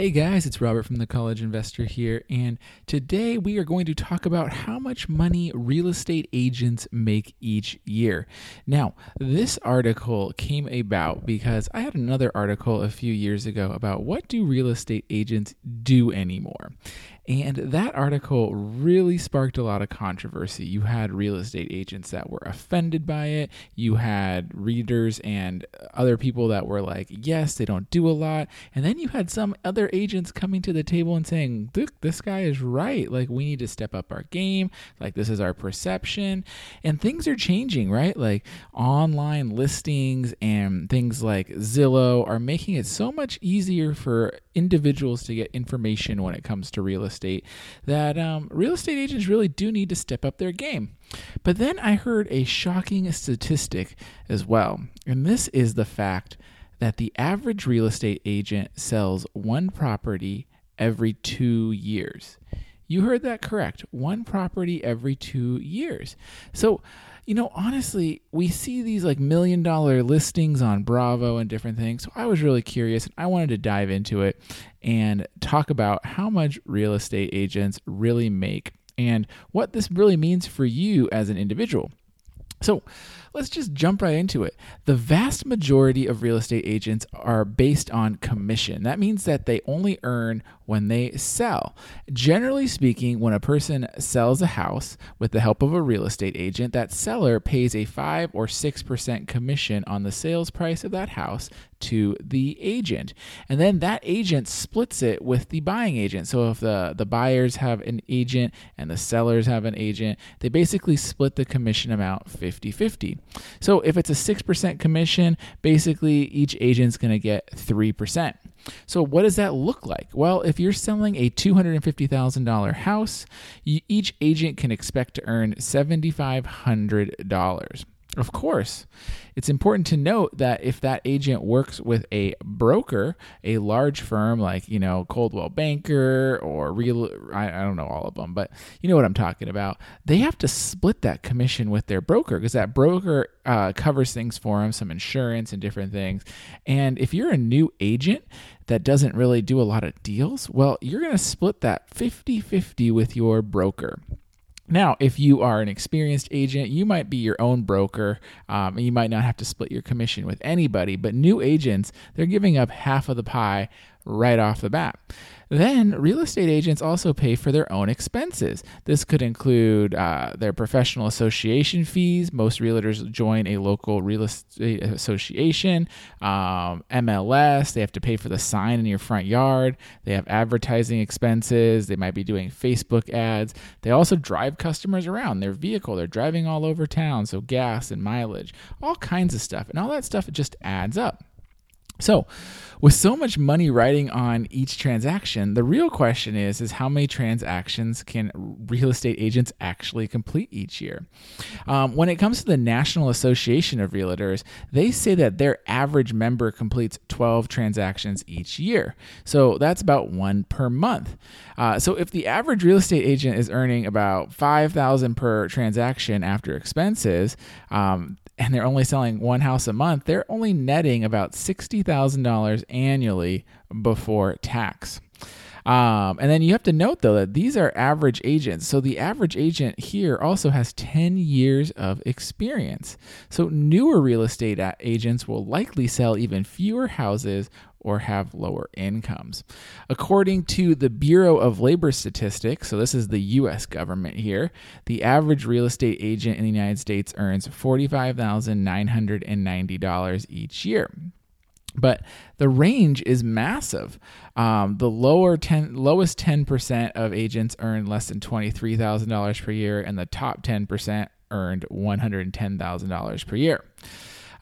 Hey guys, it's Robert from the College Investor here, and today we are going to talk about how much money real estate agents make each year. Now, this article came about because I had another article a few years ago about what do real estate agents do anymore. And that article really sparked a lot of controversy. You had real estate agents that were offended by it. You had readers and other people that were like, yes, they don't do a lot. And then you had some other agents coming to the table and saying, look, this guy is right. Like, we need to step up our game. Like, this is our perception. And things are changing, right? Like, online listings and things like Zillow are making it so much easier for individuals to get information when it comes to real estate that um, real estate agents really do need to step up their game. But then I heard a shocking statistic as well, and this is the fact that the average real estate agent sells one property every two years. You heard that correct. One property every two years. So, you know, honestly, we see these like million dollar listings on Bravo and different things. So I was really curious and I wanted to dive into it and talk about how much real estate agents really make and what this really means for you as an individual. So let's just jump right into it. The vast majority of real estate agents are based on commission. That means that they only earn when they sell. Generally speaking, when a person sells a house with the help of a real estate agent, that seller pays a 5 or 6% commission on the sales price of that house to the agent. And then that agent splits it with the buying agent. So if the, the buyers have an agent and the sellers have an agent, they basically split the commission amount 50 50. So if it's a 6% commission, basically each agent's going to get 3%. So, what does that look like? Well, if you're selling a $250,000 house, each agent can expect to earn $7,500. Of course, it's important to note that if that agent works with a broker, a large firm like, you know, Coldwell Banker or Real, I, I don't know all of them, but you know what I'm talking about, they have to split that commission with their broker because that broker uh, covers things for them, some insurance and different things. And if you're a new agent, that doesn't really do a lot of deals, well, you're going to split that 50 50 with your broker. Now, if you are an experienced agent, you might be your own broker. Um, you might not have to split your commission with anybody, but new agents, they're giving up half of the pie right off the bat. Then, real estate agents also pay for their own expenses. This could include uh, their professional association fees. Most realtors join a local real estate association, um, MLS. They have to pay for the sign in your front yard. They have advertising expenses. They might be doing Facebook ads. They also drive customers around their vehicle. They're driving all over town, so gas and mileage, all kinds of stuff. And all that stuff just adds up. So, with so much money riding on each transaction, the real question is is how many transactions can real estate agents actually complete each year? Um, when it comes to the National Association of Realtors, they say that their average member completes 12 transactions each year. So that's about one per month. Uh, so if the average real estate agent is earning about 5,000 per transaction after expenses, um, and they're only selling one house a month, they're only netting about $60,000 annually before tax. Um, and then you have to note though that these are average agents. So the average agent here also has 10 years of experience. So newer real estate agents will likely sell even fewer houses or have lower incomes. According to the Bureau of Labor Statistics, so this is the US government here, the average real estate agent in the United States earns $45,990 each year. But the range is massive. Um, the lower 10, lowest 10% of agents earn less than $23,000 per year, and the top 10% earned $110,000 per year.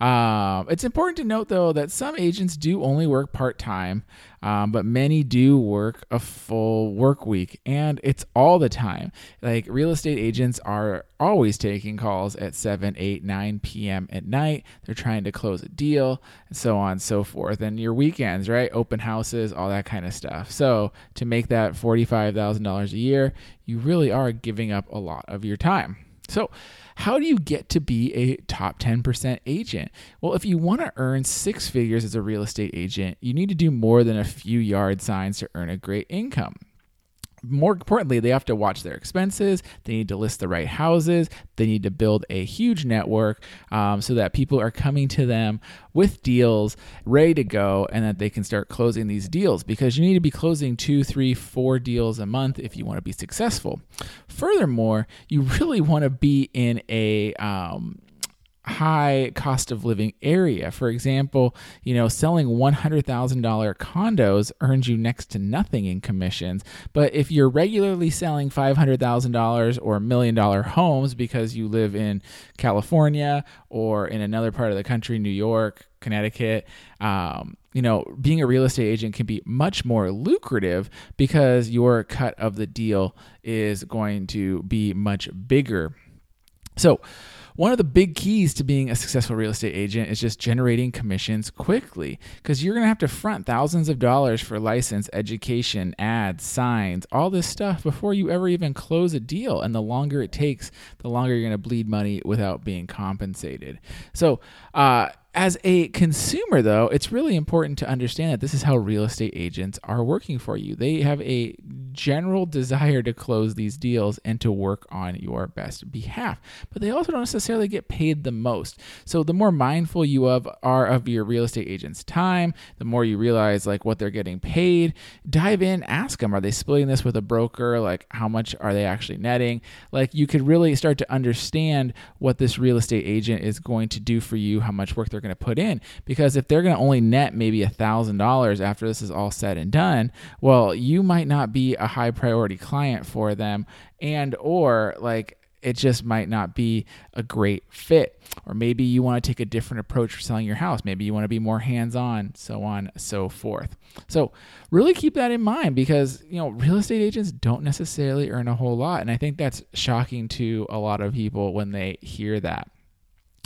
Um, it's important to note, though, that some agents do only work part time, um, but many do work a full work week, and it's all the time. Like real estate agents are always taking calls at 7, 8, 9 p.m. at night. They're trying to close a deal, and so on and so forth. And your weekends, right? Open houses, all that kind of stuff. So to make that $45,000 a year, you really are giving up a lot of your time. So, how do you get to be a top 10% agent? Well, if you want to earn six figures as a real estate agent, you need to do more than a few yard signs to earn a great income more importantly, they have to watch their expenses. They need to list the right houses. They need to build a huge network um, so that people are coming to them with deals ready to go and that they can start closing these deals because you need to be closing two, three, four deals a month if you want to be successful. Furthermore, you really want to be in a um, high cost of living area. For example, you know, selling $100,000 condos earns you next to nothing in commissions. But if you're regularly selling $500,000 or million dollar homes because you live in California or in another part of the country, New York, Connecticut, um, you know, being a real estate agent can be much more lucrative because your cut of the deal is going to be much bigger. So, one of the big keys to being a successful real estate agent is just generating commissions quickly because you're going to have to front thousands of dollars for license, education, ads, signs, all this stuff before you ever even close a deal. And the longer it takes, the longer you're going to bleed money without being compensated. So, uh, as a consumer, though, it's really important to understand that this is how real estate agents are working for you. They have a general desire to close these deals and to work on your best behalf, but they also don't necessarily get paid the most. So the more mindful you of are of your real estate agent's time, the more you realize like what they're getting paid. Dive in, ask them: Are they splitting this with a broker? Like how much are they actually netting? Like you could really start to understand what this real estate agent is going to do for you, how much work they're going going to put in because if they're going to only net maybe a thousand dollars after this is all said and done well you might not be a high priority client for them and or like it just might not be a great fit. Or maybe you want to take a different approach for selling your house. Maybe you want to be more hands on, so on, so forth. So, really keep that in mind because, you know, real estate agents don't necessarily earn a whole lot. And I think that's shocking to a lot of people when they hear that.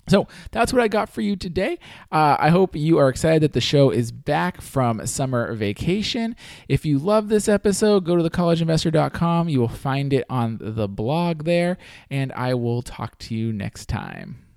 So that's what I got for you today. Uh, I hope you are excited that the show is back from summer vacation. If you love this episode, go to thecollegeinvestor.com. You will find it on the blog there, and I will talk to you next time.